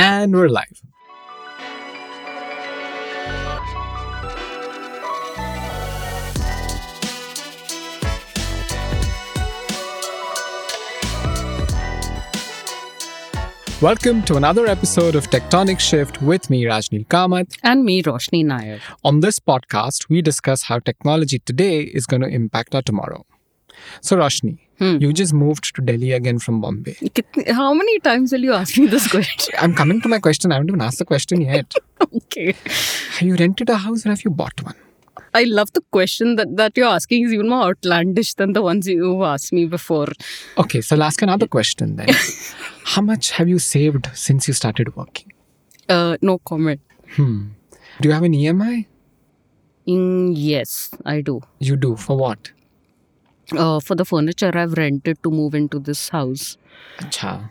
And we're live. Welcome to another episode of TechTonic Shift with me, Rajneel Kamath. And me, Roshni Nair. On this podcast, we discuss how technology today is going to impact our tomorrow. So, Roshni, Hmm. you just moved to Delhi again from Bombay. How many times will you ask me this question? I'm coming to my question. I haven't even asked the question yet. okay. Have you rented a house or have you bought one? I love the question that, that you're asking is even more outlandish than the ones you've asked me before. Okay, so I'll ask another question then. How much have you saved since you started working? Uh, no comment. Hmm. Do you have an EMI? Mm, yes, I do. You do. For what? Uh, for the furniture I've rented to move into this house. Acha.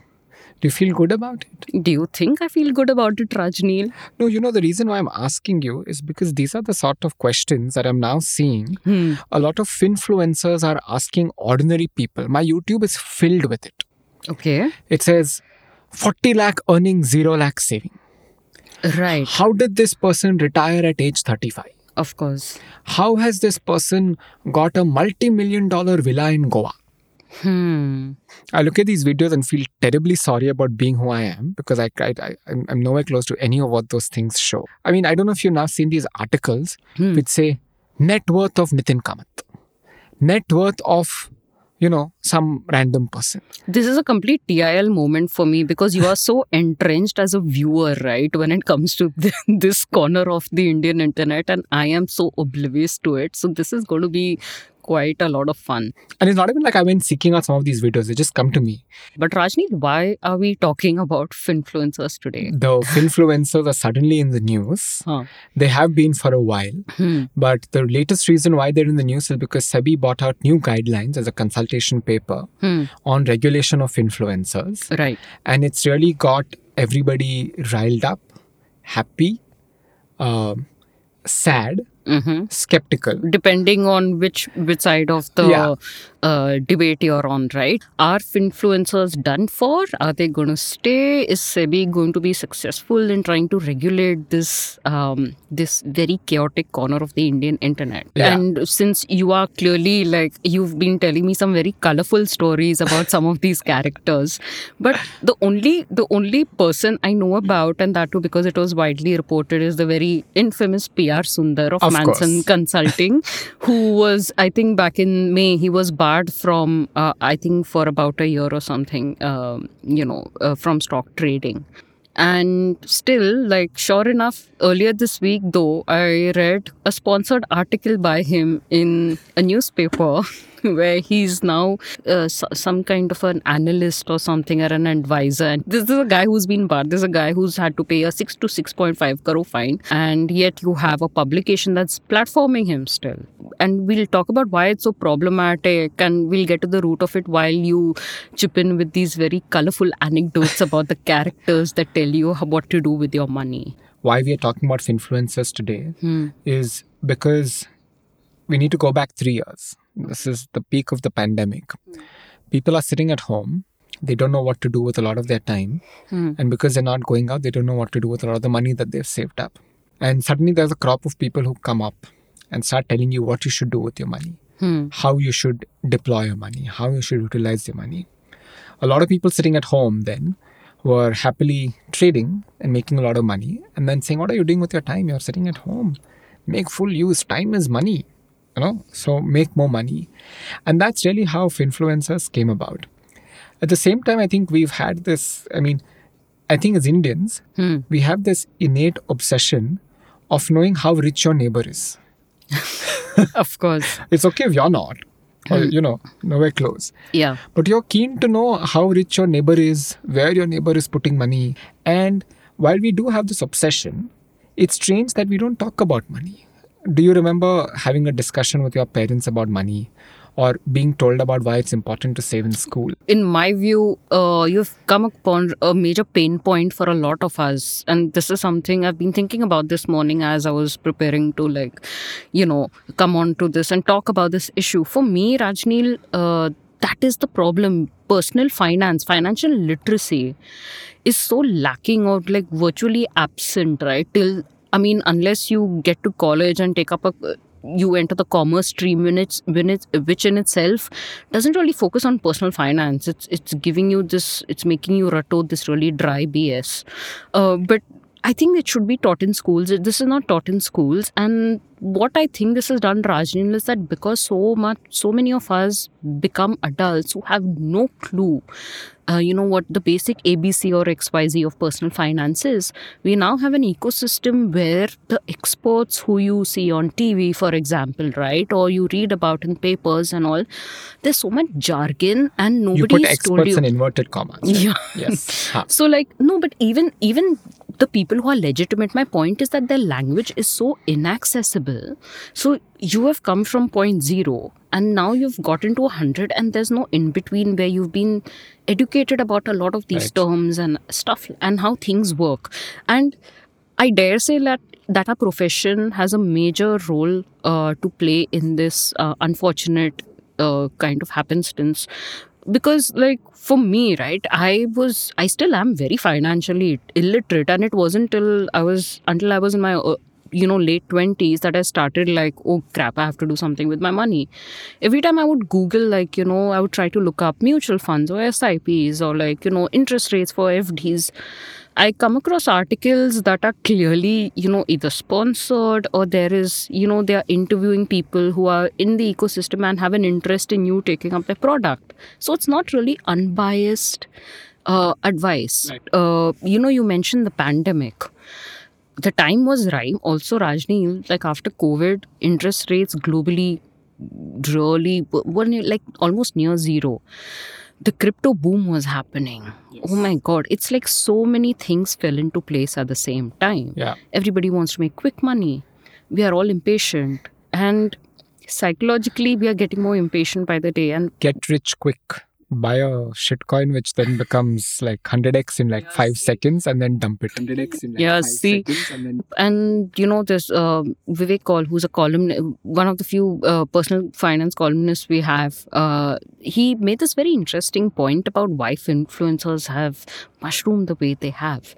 Do you feel good about it? Do you think I feel good about it, Rajneel? No, you know, the reason why I'm asking you is because these are the sort of questions that I'm now seeing. Hmm. A lot of influencers are asking ordinary people. My YouTube is filled with it. Okay. It says 40 lakh earning, 0 lakh saving. Right. How did this person retire at age 35? Of course. How has this person got a multi million dollar villa in Goa? Hmm. I look at these videos and feel terribly sorry about being who I am because I, I, I I'm, I'm nowhere close to any of what those things show. I mean, I don't know if you've now seen these articles Hmm. which say net worth of Nitin Kamath, net worth of you know some random person. This is a complete TIL moment for me because you are so entrenched as a viewer, right? When it comes to th- this corner of the Indian internet, and I am so oblivious to it. So, this is going to be quite a lot of fun. And it's not even like I went seeking out some of these videos; they just come to me. But, Rajni, why are we talking about finfluencers today? The influencers are suddenly in the news. Huh. They have been for a while. Hmm. But the latest reason why they're in the news is because SEBI brought out new guidelines as a consultation paper Hmm. on regulation of influencers. Right. And it's really got everybody riled up, happy, um, sad, hmm skeptical. Depending on which which side of the Yeah. uh, debate you're on, right? Are influencers done for? Are they going to stay? Is SEBI going to be successful in trying to regulate this um, this very chaotic corner of the Indian internet? Yeah. And since you are clearly like you've been telling me some very colorful stories about some of these characters, but the only the only person I know about, and that too because it was widely reported, is the very infamous PR Sundar of, Of Mansun. Consulting, who was I think back in May he was barred from uh, I think for about a year or something, um, you know, uh, from stock trading. And still, like, sure enough, earlier this week, though, I read a sponsored article by him in a newspaper where he's now uh, some kind of an analyst or something or an advisor. And this is a guy who's been barred. This is a guy who's had to pay a 6 to 6.5 crore fine. And yet you have a publication that's platforming him still. And we'll talk about why it's so problematic and we'll get to the root of it while you chip in with these very colorful anecdotes about the characters that tell you what to do with your money. Why we are talking about influencers today Hmm. is because we need to go back three years. This is the peak of the pandemic. People are sitting at home. They don't know what to do with a lot of their time. Hmm. And because they're not going out, they don't know what to do with a lot of the money that they've saved up. And suddenly there's a crop of people who come up and start telling you what you should do with your money, Hmm. how you should deploy your money, how you should utilize your money. A lot of people sitting at home then were happily trading and making a lot of money and then saying, What are you doing with your time? You're sitting at home. Make full use. Time is money. You know, so make more money. And that's really how influencers came about. At the same time, I think we've had this, I mean, I think as Indians, Hmm. we have this innate obsession of knowing how rich your neighbor is. of course. It's okay if you're not, or, you know, nowhere close. Yeah. But you're keen to know how rich your neighbor is, where your neighbor is putting money. And while we do have this obsession, it's strange that we don't talk about money. Do you remember having a discussion with your parents about money or being told about why it's important to save in school? in my view, uh, you've come upon a major pain point for a lot of us. And this is something I've been thinking about this morning as I was preparing to, like, you know, come on to this and talk about this issue. For me, Rajneel, uh, that is the problem. Personal finance, financial literacy is so lacking or like virtually absent, right? Till I mean, unless you get to college and take up a you enter the commerce stream when it's, when it's, which in itself doesn't really focus on personal finance it's it's giving you this it's making you rattle this really dry bs uh, but I think it should be taught in schools. This is not taught in schools. And what I think this has done, Rajneel, is that because so much, so many of us become adults who have no clue, uh, you know, what the basic ABC or XYZ of personal finance is, we now have an ecosystem where the experts who you see on TV, for example, right, or you read about in papers and all, there's so much jargon and nobody you experts you. in inverted commas. right? Yeah. Yes. Huh. So like no, but even even the people who are legitimate, my point is that their language is so inaccessible. So you have come from point zero and now you've gotten to a hundred and there's no in between where you've been educated about a lot of these Right. terms and stuff and how things work. And I dare say that that our profession has a major role uh, to play in this uh, unfortunate uh, kind of happenstance because like for me right i was i still am very financially illiterate and it wasn't till i was until i was in my uh, you know late 20s that i started like oh crap i have to do something with my money every time i would google like you know i would try to look up mutual funds or sips or like you know interest rates for fds I come across articles that are clearly, you know, either sponsored or there is, you know, they are interviewing people who are in the ecosystem and have an interest in you taking up their product. So it's not really unbiased uh, advice. Right. Uh, you know, you mentioned the pandemic. The time was right. Also, Rajni, like after COVID, interest rates globally really were near, like almost near zero the crypto boom was happening. Oh my god, it's like so many things fell into place at the same time. Yeah. Everybody wants to make quick money. We are all impatient and psychologically we are getting more impatient by the day and Get rich quick. Buy a shitcoin which then becomes like 100x in like five seconds and then dump it. 100x in like Yeah, five see. seconds and then and you know there's uh, Vivek Kaul who's a column one of the few uh, personal finance columnists we have uh, he made this very interesting point about why influencers have mushroomed the way they have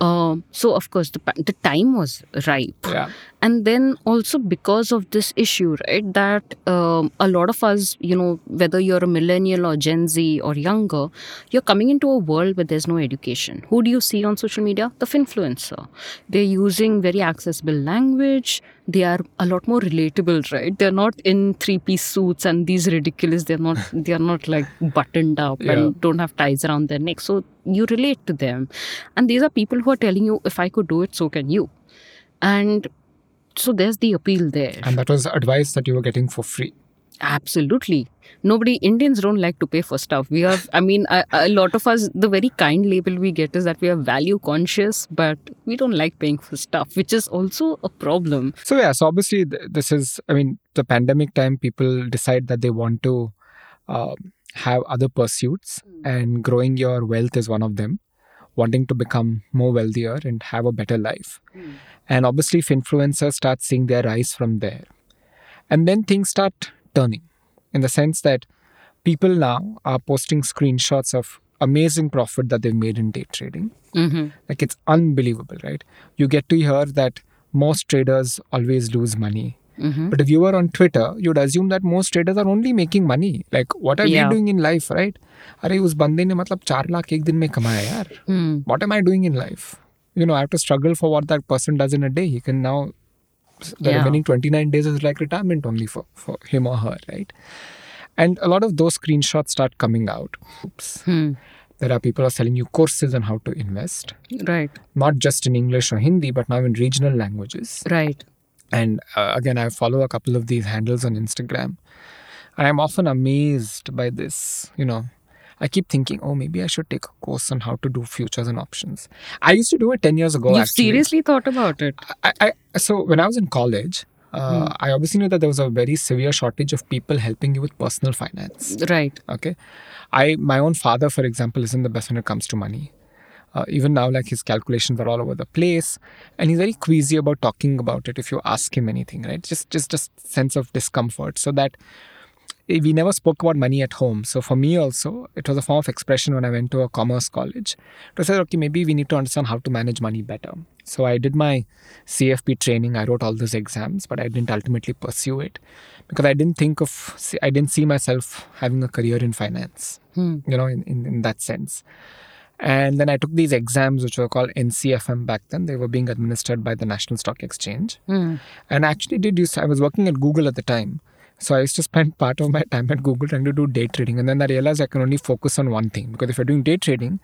um, so of course the, the time was ripe. Yeah. and then also because of this issue right that um, a lot of us you know whether you're a millennial or gen z or younger you're coming into a world where there's no education. Who do you see on social media? The influencer. They're using very accessible language they are a lot more relatable right? They're not in three piece suits and these ridiculous they're not they're not like buttoned up Yeah. and don't have ties around their neck. So you relate to them. And these are people who are telling you if i could do it so can you. And so there's the appeal there. And that was advice that you were getting for free. Absolutely. Nobody indians don't like to pay for stuff. We are i mean a, a lot of us the very kind label we get is that we are value conscious but we don't like paying for stuff which is also a problem. So yeah, so obviously this is, I mean, the pandemic time, people decide that they want to um, have other pursuits, and growing your wealth is one of them. Wanting to become more wealthier and have a better life, and obviously, if influencers start seeing their rise from there, and then things start turning, in the sense that people now are posting screenshots of amazing profit that they've made in day trading. hmm Like it's unbelievable, right? You get to hear that most traders always lose money. hmm But if you were on Twitter, you'd assume that most traders are only making money. Like, what are Yeah. we doing in life, right? अरे उस बंदे ने मतलब चार लाख एक दिन में कमाया यार. Hmm. What am I doing in life? You know, I have to struggle for what that person does in a day. He can now, the Yeah. remaining 29 days is like retirement only for, for him or her, right? And a lot of those screenshots start coming out. Oops. Hmm. There are people are selling you courses on how to invest right not just in English or Hindi, but now in regional languages. right And uh, again, I follow a couple of these handles on Instagram, and I'm often amazed by this. You know, I keep thinking, oh, maybe I should take a course on how to do futures and options. I used to do it 10 years ago. you seriously thought about it I, I, so when I was in college, uh, I obviously knew that there was a very severe shortage of people helping you with personal finance. right Okay, I my own father, for example, isn't the best when it comes to money. Uh, even now, like his calculations are all over the place, and he's very queasy about talking about it. If you ask him anything, right? Just just just sense of discomfort. So that we never spoke about money at home. So for me also, it was a form of expression when I went to a commerce college to say, okay, maybe we need to understand how to manage money better. So I did my CFP training. I wrote all those exams, but I didn't ultimately pursue it because I didn't think of, I didn't see myself having a career in finance, Hmm. you know, in, in, in that sense. And then I took these exams, which were called NCFM back then. They were being administered by the National Stock Exchange. Hmm. And I actually did use, I was working at Google at the time. So I used to spend part of my time at Google trying to do day trading. And then I realized I can only focus on one thing. Because if you're doing day trading,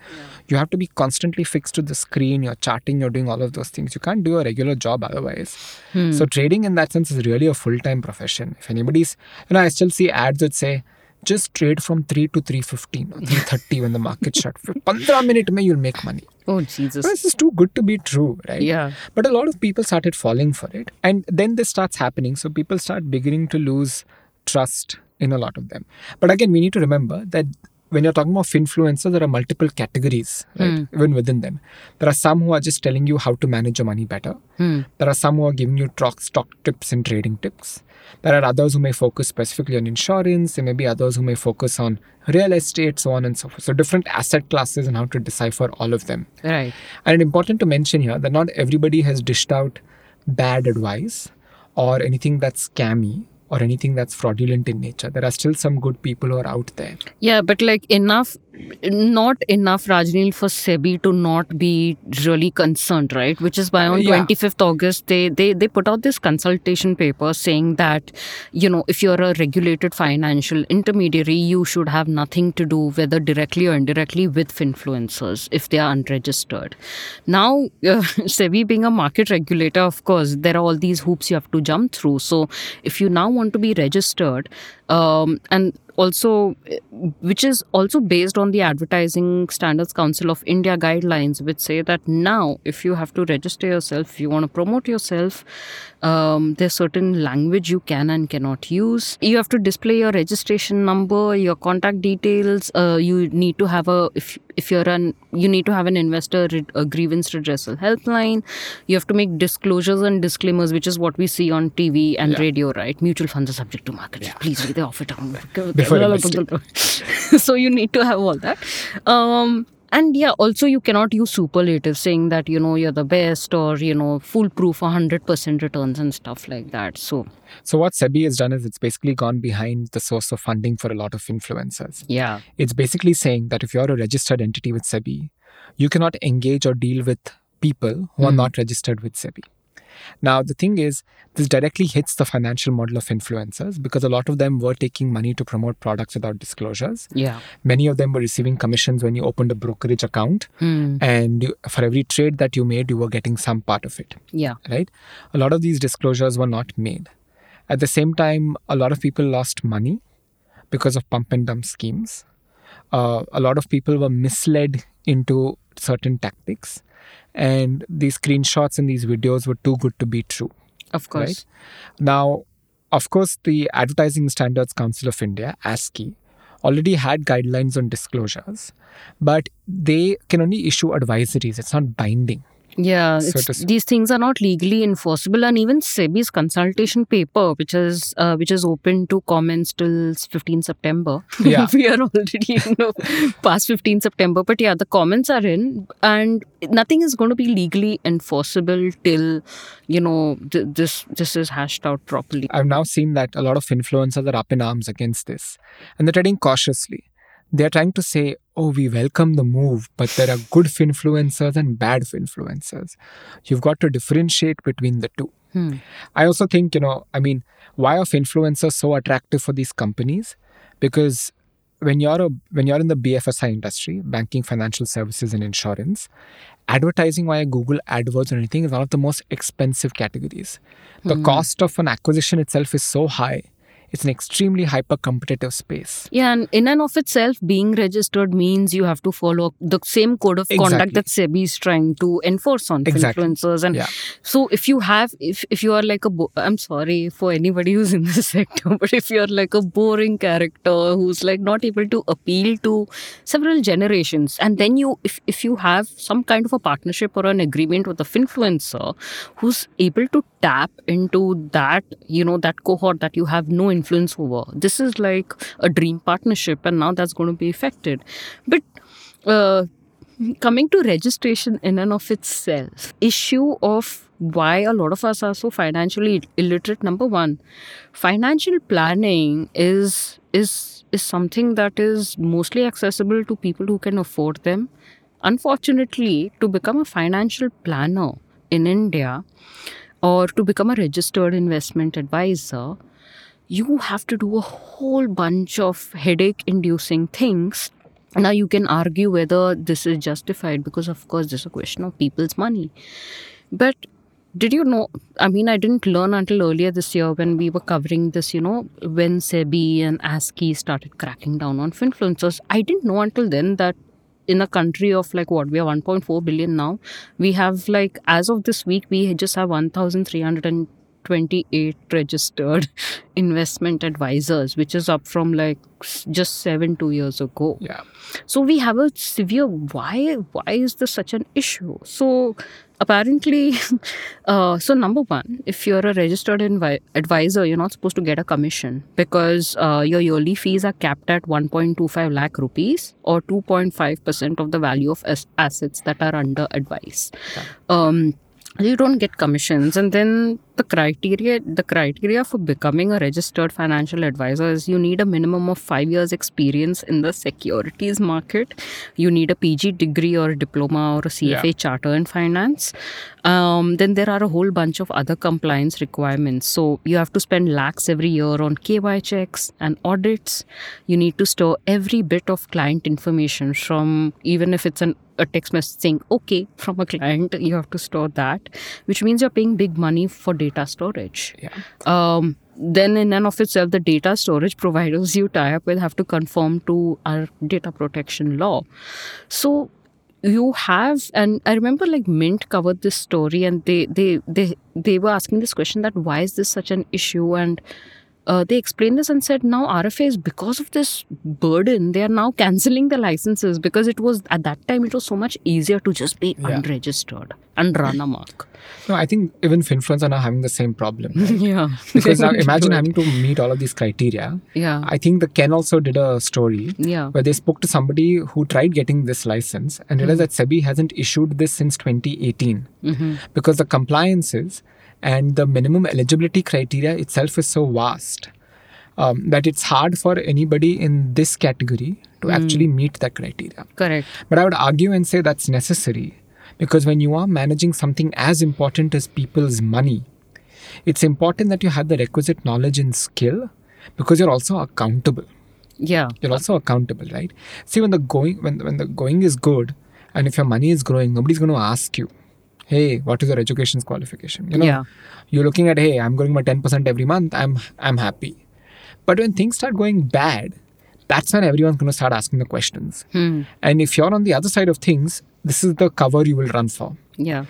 you have to be constantly fixed to the screen, you're charting, you're doing all of those things. You can't do a regular job otherwise. Hmm. So trading in that sense is really a full-time profession. If anybody's, you know, I still see ads that say, just trade from 3 to 315 or 330 when the market shut. For 15 minute mein you'll make money. Oh Jesus. This is too good to be true, right? Yeah. But a lot of people started falling for it. And then this starts happening. So people start beginning to lose trust in a lot of them. But again, we need to remember that when you're talking about influencers, there are multiple categories, right? Even within them. There are some who are just telling you how to manage your money better. Hmm. There are some who are giving you stock, stock tips and trading tips. There are others who may focus specifically on insurance. There may be others who may focus on real estate, so on and so forth. So different asset classes and how to decipher all of them. Right. And it's important to mention here that not everybody has dished out bad advice or anything that's scammy or anything that's fraudulent in nature. There are still some good people who are out there. Yeah, but like enough, not enough, Rajneel, for SEBI to not be really concerned, right? Which is why on Yeah. 25th August, they, they, they put out this consultation paper saying that, you know, if you're a regulated financial intermediary, you should have nothing to do, whether directly or indirectly, with influencers if they are unregistered. Now, uh, SEBI being a market regulator, of course, there are all these hoops you have to jump through. So if you now want to be registered, um, and also uh, which is also based on the advertising standards council of india guidelines which say that now if you have to register yourself if you want to promote yourself um, there's certain language you can and cannot use. You have to display your registration number your contact details uh, you need to have a if if you're an you need to have an investor re- grievance redressal helpline. You have to make disclosures and disclaimers which is what we see on tv and Yeah. radio right? Mutual funds are subject to market. Risk. please read the offer down Before so you need to have all that um and yeah also you cannot use superlatives saying that you know you're the best or you know foolproof 100% returns and stuff like that so So what SEBI has done is it's basically gone behind the source of funding for a lot of influencers. yeah It's basically saying that if you're a registered entity with SEBI, you cannot engage or deal with people who are Hmm. not registered with SEBI. Now, the thing is, this directly hits the financial model of influencers because a lot of them were taking money to promote products without disclosures. yeah Many of them were receiving commissions when you opened a brokerage account, Hmm. and you, for every trade that you made, you were getting some part of it, yeah right? A lot of these disclosures were not made. At the same time, a lot of people lost money because of pump and dump schemes. Uh, a lot of people were misled into certain tactics, and these screenshots and these videos were too good to be true. of course Now, of course, the Advertising Standards Council of India, ASCI, already had guidelines on disclosures, but they can only issue advisories. It's not binding. Yeah, So these things are not legally enforceable, and even SEBI's consultation paper, which is uh, which is open to comments till 15 September. Yeah. we are already you know past 15 September, but yeah, the comments are in, and nothing is going to be legally enforceable till you know th- this this is hashed out properly. I've now seen that a lot of influencers are up in arms against this, and they're treading cautiously. They're trying to say, "Oh, we welcome the move, but there are good influencers and bad influencers. You've got to differentiate between the two." Hmm. I also think, you know, I mean, why are influencers so attractive for these companies? Because when you're a when you're in the BFSI industry, banking, financial services, and insurance, advertising via Google AdWords or anything is one of the most expensive categories. The cost of an acquisition itself is so high. It's an extremely hyper competitive space. Yeah, and in and of itself, being registered means you have to follow the same code of conduct that SEBI is trying to enforce on Exactly. influencers. And Yeah. so, if you have, if if you are like a, bo- I'm sorry for anybody who's in this sector, but if you're like a boring character who's like not able to appeal to several generations, and then you, if if you have some kind of a partnership or an agreement with a influencer who's able to tap into that, you know, that cohort that you have no influence influence over. This is like a dream partnership, and now that's going to be affected. But uh, coming to registration in and of itself, issue of why a lot of us are so financially illiterate. Number one, financial planning is is is something that is mostly accessible to people who can afford them. Unfortunately, to become a financial planner in India or to become a registered investment advisor, you have to do a whole bunch of headache inducing things. Now, you can argue whether this is justified because, of course, this is a question of people's money. But did you know? I mean, I didn't learn until earlier this year when we were covering this, you know, when SEBI and ASCI started cracking down on influencers. I didn't know until then that in a country of like what we are 1.4 billion now we have like as of this week we just have 1328 registered investment advisors which is up from like just 7 2 years ago. Yeah. so we have a severe why why is this such an issue? So apparently uh, so number one if you're a registered invi- advisor you're not supposed to get a commission because uh, your yearly fees are capped at 1.25 lakh rupees or 2.5% of the value of as- assets that are under advice. Um, you don't get commissions. And then the criteria the criteria for becoming a registered financial advisor is you need a minimum of 5 years experience in the securities market. You need a pg degree or a diploma or a cfa Yeah. charter in finance. Um, then there are a whole bunch of other compliance requirements. So you have to spend lakhs every year on ky checks and audits. You need to store every bit of client information from even if it's an a text message saying okay from a client you have to store that which means you're paying big money for data storage. Yeah. um, then in and of itself the data storage providers you tie up with have to conform to our data protection law. So you have and i remember like mint covered this story and they they they they were asking this question that why is this such an issue? And uh, they explained this and said now RFAs because of this burden they are now cancelling the licenses because it was at that time it was so much easier to just be Yeah. unregistered and run a mark. No, I think even Finfluence are now having the same problem. right? yeah, because now imagine having to meet all of these criteria. yeah I think the Ken also did a story yeah where they spoke to somebody who tried getting this license and realized that SEBI hasn't issued this since 2018 hmm because the compliances and the minimum eligibility criteria itself is so vast um, that it's hard for anybody in this category to actually meet that criteria. correct But I would argue and say that's necessary because when you are managing something as important as people's money, it's important that you have the requisite knowledge and skill because you're also accountable. yeah You're also accountable, right? See, when the going when when the going is good, and if your money is growing, nobody's going to ask you, "Hey, what is your education's qualification?" You know, Yeah. you're looking at, "Hey, I'm growing my ten percent every month. I'm I'm happy." But when things start going bad, that's when everyone's going to start asking the questions. hmm. And if you're on the other side of things, this is the cover you will run for. yeah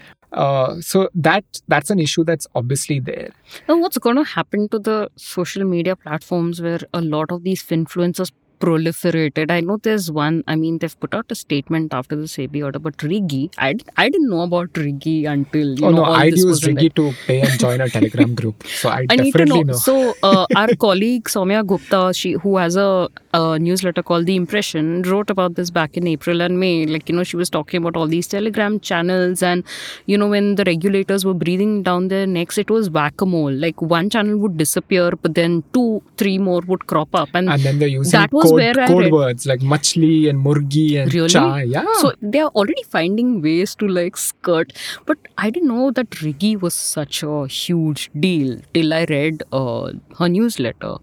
Uh, so that that's an issue that's obviously there. Now, what's going to happen to the social media platforms where a lot of these influencers proliferated? I know there's one, I mean, they've put out a statement after the SEBI order, but Rigi, I didn't know about Rigi until, you oh know, no, I'd use was in to pay and join a Telegram group. So I, I need to definitely know. So, uh, our colleague Soumya Gupta, she who has a, a newsletter called The Impression, wrote about this back in April and May. Like you know, she was talking about all these Telegram channels, and you know, when the regulators were breathing down their necks, it was whack a mole. Like one channel would disappear, but then two, three more would crop up, and, and then they're using That was code, where code words like machli and murgi and Really? chai. Yeah. so they are already finding ways to like skirt. But I didn't know that Rigi was such a huge deal till I read uh, her newsletter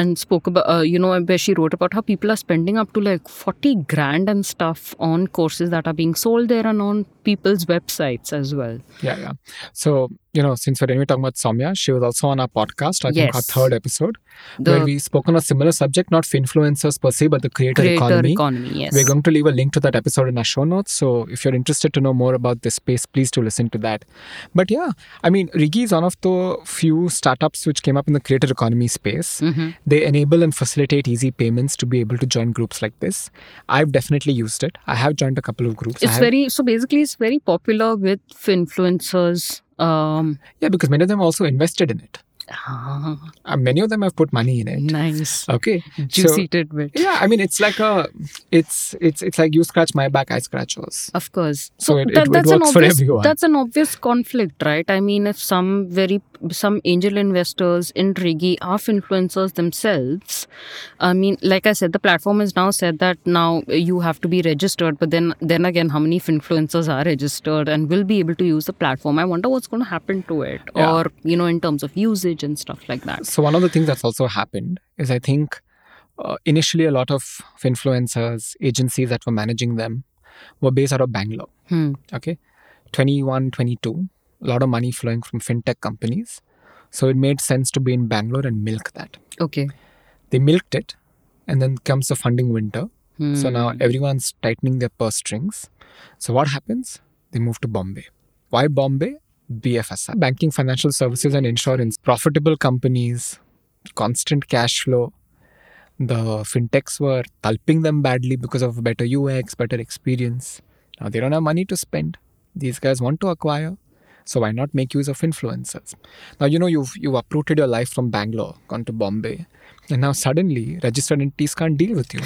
and spoke about, uh, you know, where she wrote about how people are spending up to like 40 grand and stuff on courses that are being sold there and on people's websites as well. yeah, yeah. So, you know, since we're anyway talking about Soumya, she was also on our podcast, I think our third episode, where we spoke on a similar subject, not for influencers per se, but the creator, creator economy. economy, yes. We're going to leave a link to that episode in our show notes. So if you're interested to know more about this space, please do listen to that. But yeah, I mean, Rigi is one of the few startups which came up in the creator economy space. Mhm. They enable and facilitate easy payments to be able to join groups like this. I've definitely used it. I have joined a couple of groups. It's very, so basically, it's very popular with influencers. Um, yeah, because many of them also invested in it. Ah, Uh, many of them have put money in it. nice. Okay. Juicy So, tidbit. yeah, I mean, it's like a, it's it's it's like you scratch my back, I scratch yours. Of course. So it- it- it that's an works for obvious, everyone. That's an obvious conflict, right? I mean, if some very some angel investors in Rigi are influencers themselves, I mean, like I said, the platform has now said that now you have to be registered. But then then again, how many influencers are registered and will be able to use the platform? I wonder what's going to happen to it, Yeah. or you know, in terms of usage and stuff like that. So one of the things that's also happened is I think uh, initially a lot of influencers, agencies that were managing them were based out of Bangalore. Hmm. Okay. 21, 22, a lot of money flowing from fintech companies. So it made sense to be in Bangalore and milk that. Okay. They milked it and then comes the funding winter. So Hmm. now everyone's tightening their purse strings. So what happens? They move to Bombay. Why Bombay? BFSI, banking, financial services, and insurance, profitable companies, constant cash flow. The fintechs were tulping them badly because of better UX, better experience. Now they don't have money to spend. These guys want to acquire. So why not make use of influencers? Now you know you've you've uprooted your life from Bangalore, gone to Bombay, and now suddenly registered entities can't deal with you.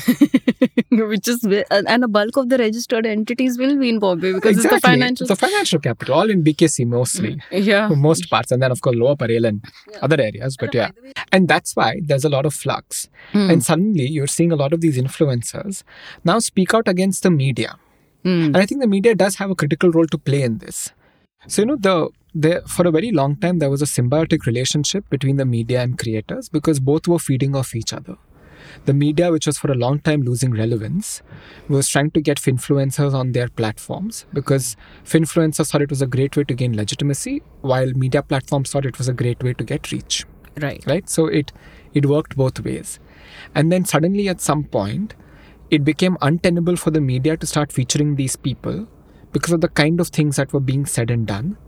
Which is and a bulk of the registered entities will be in Bombay because it's the financial. It's a financial capital, all in BKC mostly, yeah. for most parts, and then of course Lower Parel and other areas. But yeah, and that's why there's a lot of flux. Hmm. And suddenly you're seeing a lot of these influencers now speak out against the media, Hmm. and I think the media does have a critical role to play in this. So you know the there for a very long time there was a symbiotic relationship between the media and creators because both were feeding off each other. The media, which was for a long time losing relevance, was trying to get influencers on their platforms because influencers thought it was a great way to gain legitimacy, while media platforms thought it was a great way to get reach. Right. Right? So it it worked both ways. And then suddenly at some point, it became untenable for the media to start featuring these people because of the kind of things that were being said and done.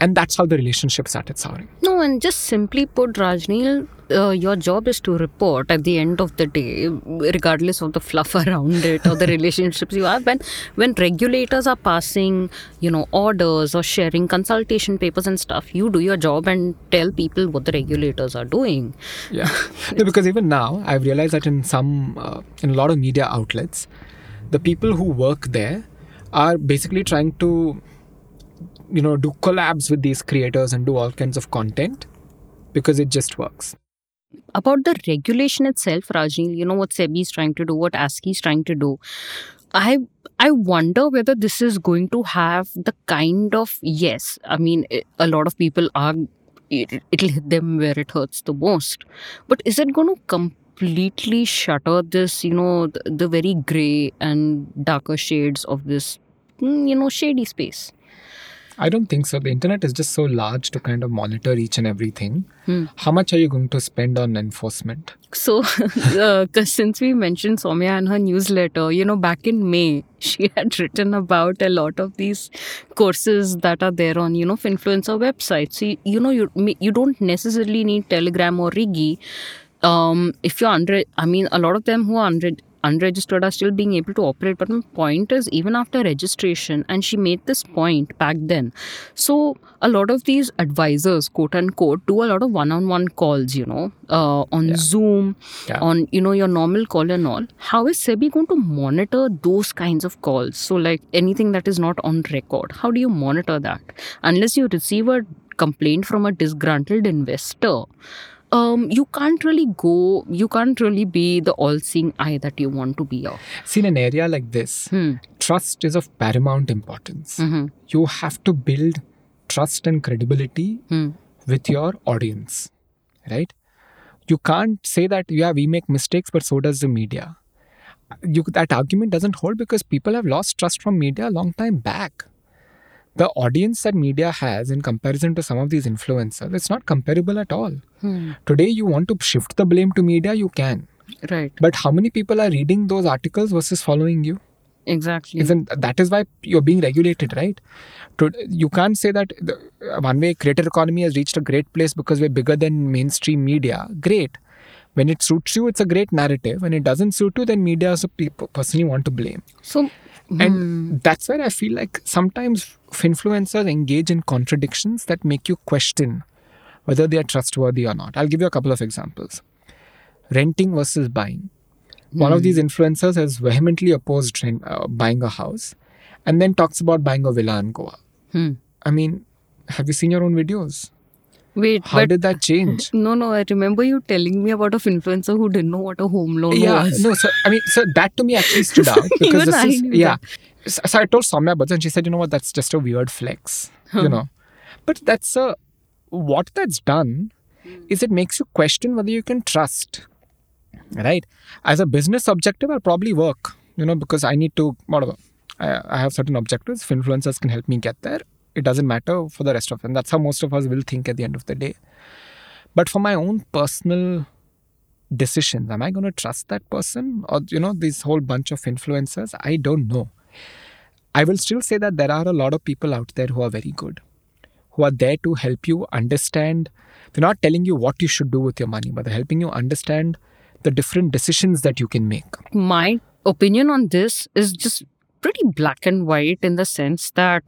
And that's how the relationship started souring. No, and just simply put, Rajneel, uh, your job is to report at the end of the day, regardless of the fluff around it or the relationships you have. When when regulators are passing, you know, orders or sharing consultation papers and stuff, you do your job and tell people what the regulators are doing. Yeah, no, because even now I've realized that in some, uh, in a lot of media outlets, the people who work there are basically trying to, you know, do collabs with these creators and do all kinds of content because it just works. About the regulation itself, Rajneel, you know what SEBI is trying to do, what ASCI is trying to do. I I wonder whether this is going to have the kind of yes. I mean, a lot of people are it, it'll hit them where it hurts the most, but is it going to completely shutter this? You know, the, the very gray and darker shades of this, you know, shady space. I don't think so. The internet is just so large to kind of monitor each and everything. Hmm. How much are you going to spend on enforcement? So, uh, since we mentioned Soumya and her newsletter, you know, back in May, she had written about a lot of these courses that are there on, you know, influencer websites. So, you, you know, you you don't necessarily need Telegram or Rigi. Um, if you're under, I mean, a lot of them who are unre- unregistered are still being able to operate. But my point is, even after registration, and she made this point back then. So a lot of these advisors, quote unquote, do a lot of one-on-one calls. You know, uh, on Yeah. Zoom, Yeah. on you know your normal call and all. How is SEBI going to monitor those kinds of calls? So like anything that is not on record, how do you monitor that? Unless you receive a complaint from a disgruntled investor um, you can't really go, you can't really be the all seeing eye that you want to be of. See, in an area like this, Hmm. trust is of paramount importance. Mhm. You have to build trust and credibility Hmm. with your audience, right? You can't say that, yeah, we make mistakes, but so does the media. You, that argument doesn't hold because people have lost trust from media a long time back. The audience that media has in comparison to some of these influencers, it's not comparable at all. Hmm. Today, you want to shift the blame to media, you can. Right. But how many people are reading those articles versus following you? Exactly. Isn't that is why you're being regulated, right? To, you can't say that the, one way creator economy has reached a great place because we're bigger than mainstream media. Great. When it suits you, it's a great narrative. When it doesn't suit you, then media is a pe- person you want to blame. so, And that's where I feel like sometimes influencers engage in contradictions that make you question whether they are trustworthy or not. I'll give you a couple of examples. Renting versus buying. One of these influencers has vehemently opposed rent, uh, buying a house and then talks about buying a villa in Goa. Hmm. I mean, have you seen your own videos? Wait, How did that change? no, no. I remember you telling me about a influencer who didn't know what a home loan yeah, was. no, so I mean, so that to me actually stood out because this I is yeah. So, so I told Soumya but and she said, you know what, that's just a weird flex, you know. But that's a what that's done hmm. is it makes you question whether you can trust, right? As a business objective, I'll probably work, you know, because I need to whatever. I, I have certain objectives. If influencers can help me get there, it doesn't matter for the rest of them. That's how most of us will think at the end of the day. But for my own personal decisions, am I going to trust that person or you know this whole bunch of influencers? I don't know. I will still say that there are a lot of people out there who are very good, who are there to help you understand. They're not telling you what you should do with your money, but they're helping you understand the different decisions that you can make. my opinion on this is just pretty black and white in the sense that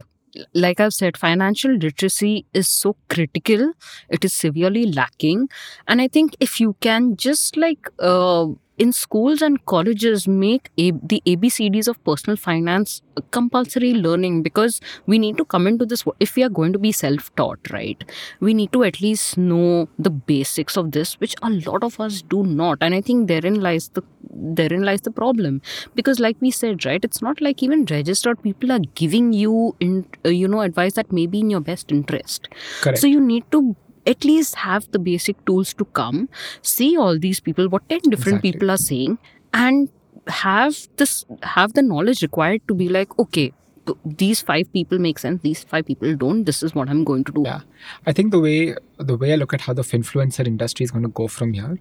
like i've said financial literacy is so critical. It is severely lacking. And i think if you can just like uh, in schools and colleges make a- the abcds of personal finance compulsory learning because we need to come into this if we are going to be self taught right we need to at least know the basics of this which a lot of us do not. And i think therein lies the therein lies the problem. Because like we said right it's not like even registered people are giving you in uh, you know advice that may be in your best interest. Correct. so you need to at least have the basic tools to come see all these people what 10 different Exactly. people are saying and have this have the knowledge required to be like okay these five people make sense these five people don't this is what i'm going to do Yeah, I think the way the way I look at how the influencer industry is going to go from here,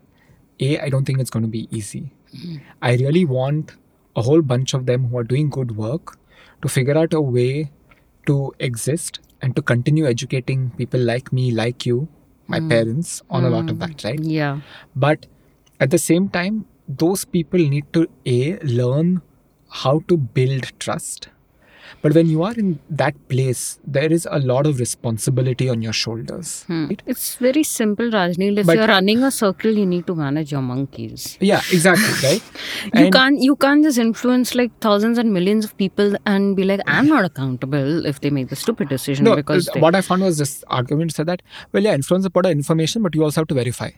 a I don't think it's going to be easy. Hmm. I really want a whole bunch of them who are doing good work to figure out a way to exist and to continue educating people like me, like you, my mm. parents on a lot of mm. that, right? yeah But at the same time, those people need to a learn how to build trust. But when you are in that place, there is a lot of responsibility on your shoulders. Hmm. right? it's very simple rajneel if But- you're running a circle you need to manage your monkeys Yeah, exactly, right? you And- can't you can't just influence like thousands and millions of people and be like i'm not accountable if they make the stupid decision No, because uh, they, what I found was this argument said that, well, yeah, influencer put out information, but you also have to verify.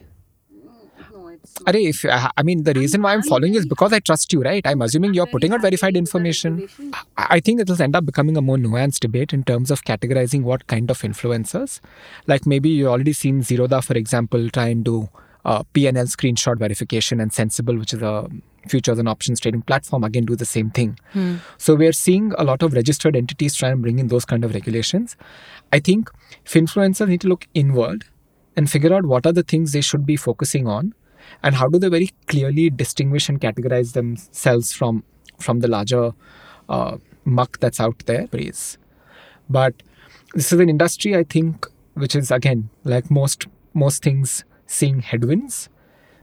Are if I I mean the reason why I'm following is because I trust you, right? I'm assuming you're putting out verified information. I think it will end up becoming a more nuanced debate in terms of categorizing what kind of influencers. Like maybe you already seen Zerodha, for example, try and do uh, PNL screenshot verification, and Sensibull, which is a futures and options trading platform, again do the same thing. So we're seeing a lot of registered entities try and bring in those kind of regulations. I think if influencers need to look inward and figure out what are the things they should be focusing on and how do they very clearly distinguish and categorize themselves from from the larger uh, muck that's out there? Please but this is an industry i think which is again like most most things seeing headwinds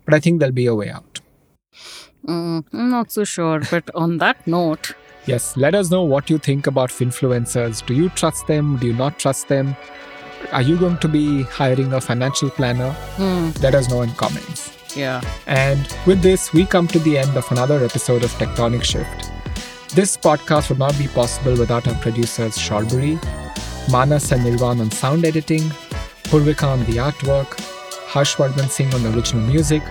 but i think there'll be a way out. Mm, i'm not so sure but on that note yes let us know what you think about influencers. Do you trust them? Do you not trust them? Are you going to be hiring a financial planner? Hmm, let us know in comments yeah And with this, we come to the end of another episode of TechTonic Shift. This podcast would not be possible without our producers Sharbury, Manas and Nirvan on sound editing, Purvika on the artwork, Harshvardhan Singh on original music,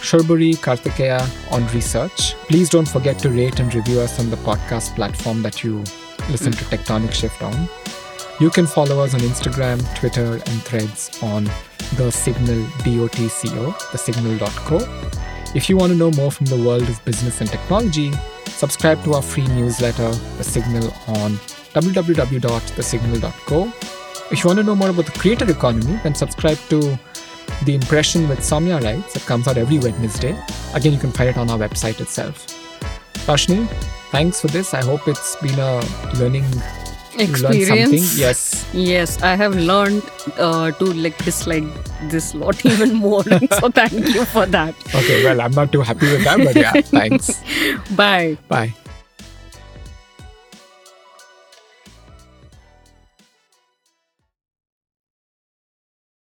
Sharbury Kartikeya on research. Please don't forget to rate and review us on the podcast platform that you listen to mm. TechTonic Shift on. You can follow us on Instagram, Twitter, and threads on the Signal DOTCO, thesignal.co. If you want to know more from the world of business and technology, subscribe to our free newsletter, The Signal, on www.thesignal.co. If you want to know more about the creator economy, then subscribe to The Impression with Soumya Writes. It comes out every Wednesday. Again, you can find it on our website itself. Roshni, thanks for this. I hope it's been a learning. Experience Yes. yes i have learned uh, to like dislike this lot even more so thank you for that Okay, well, I'm not too happy with that, but yeah, thanks. bye Bye.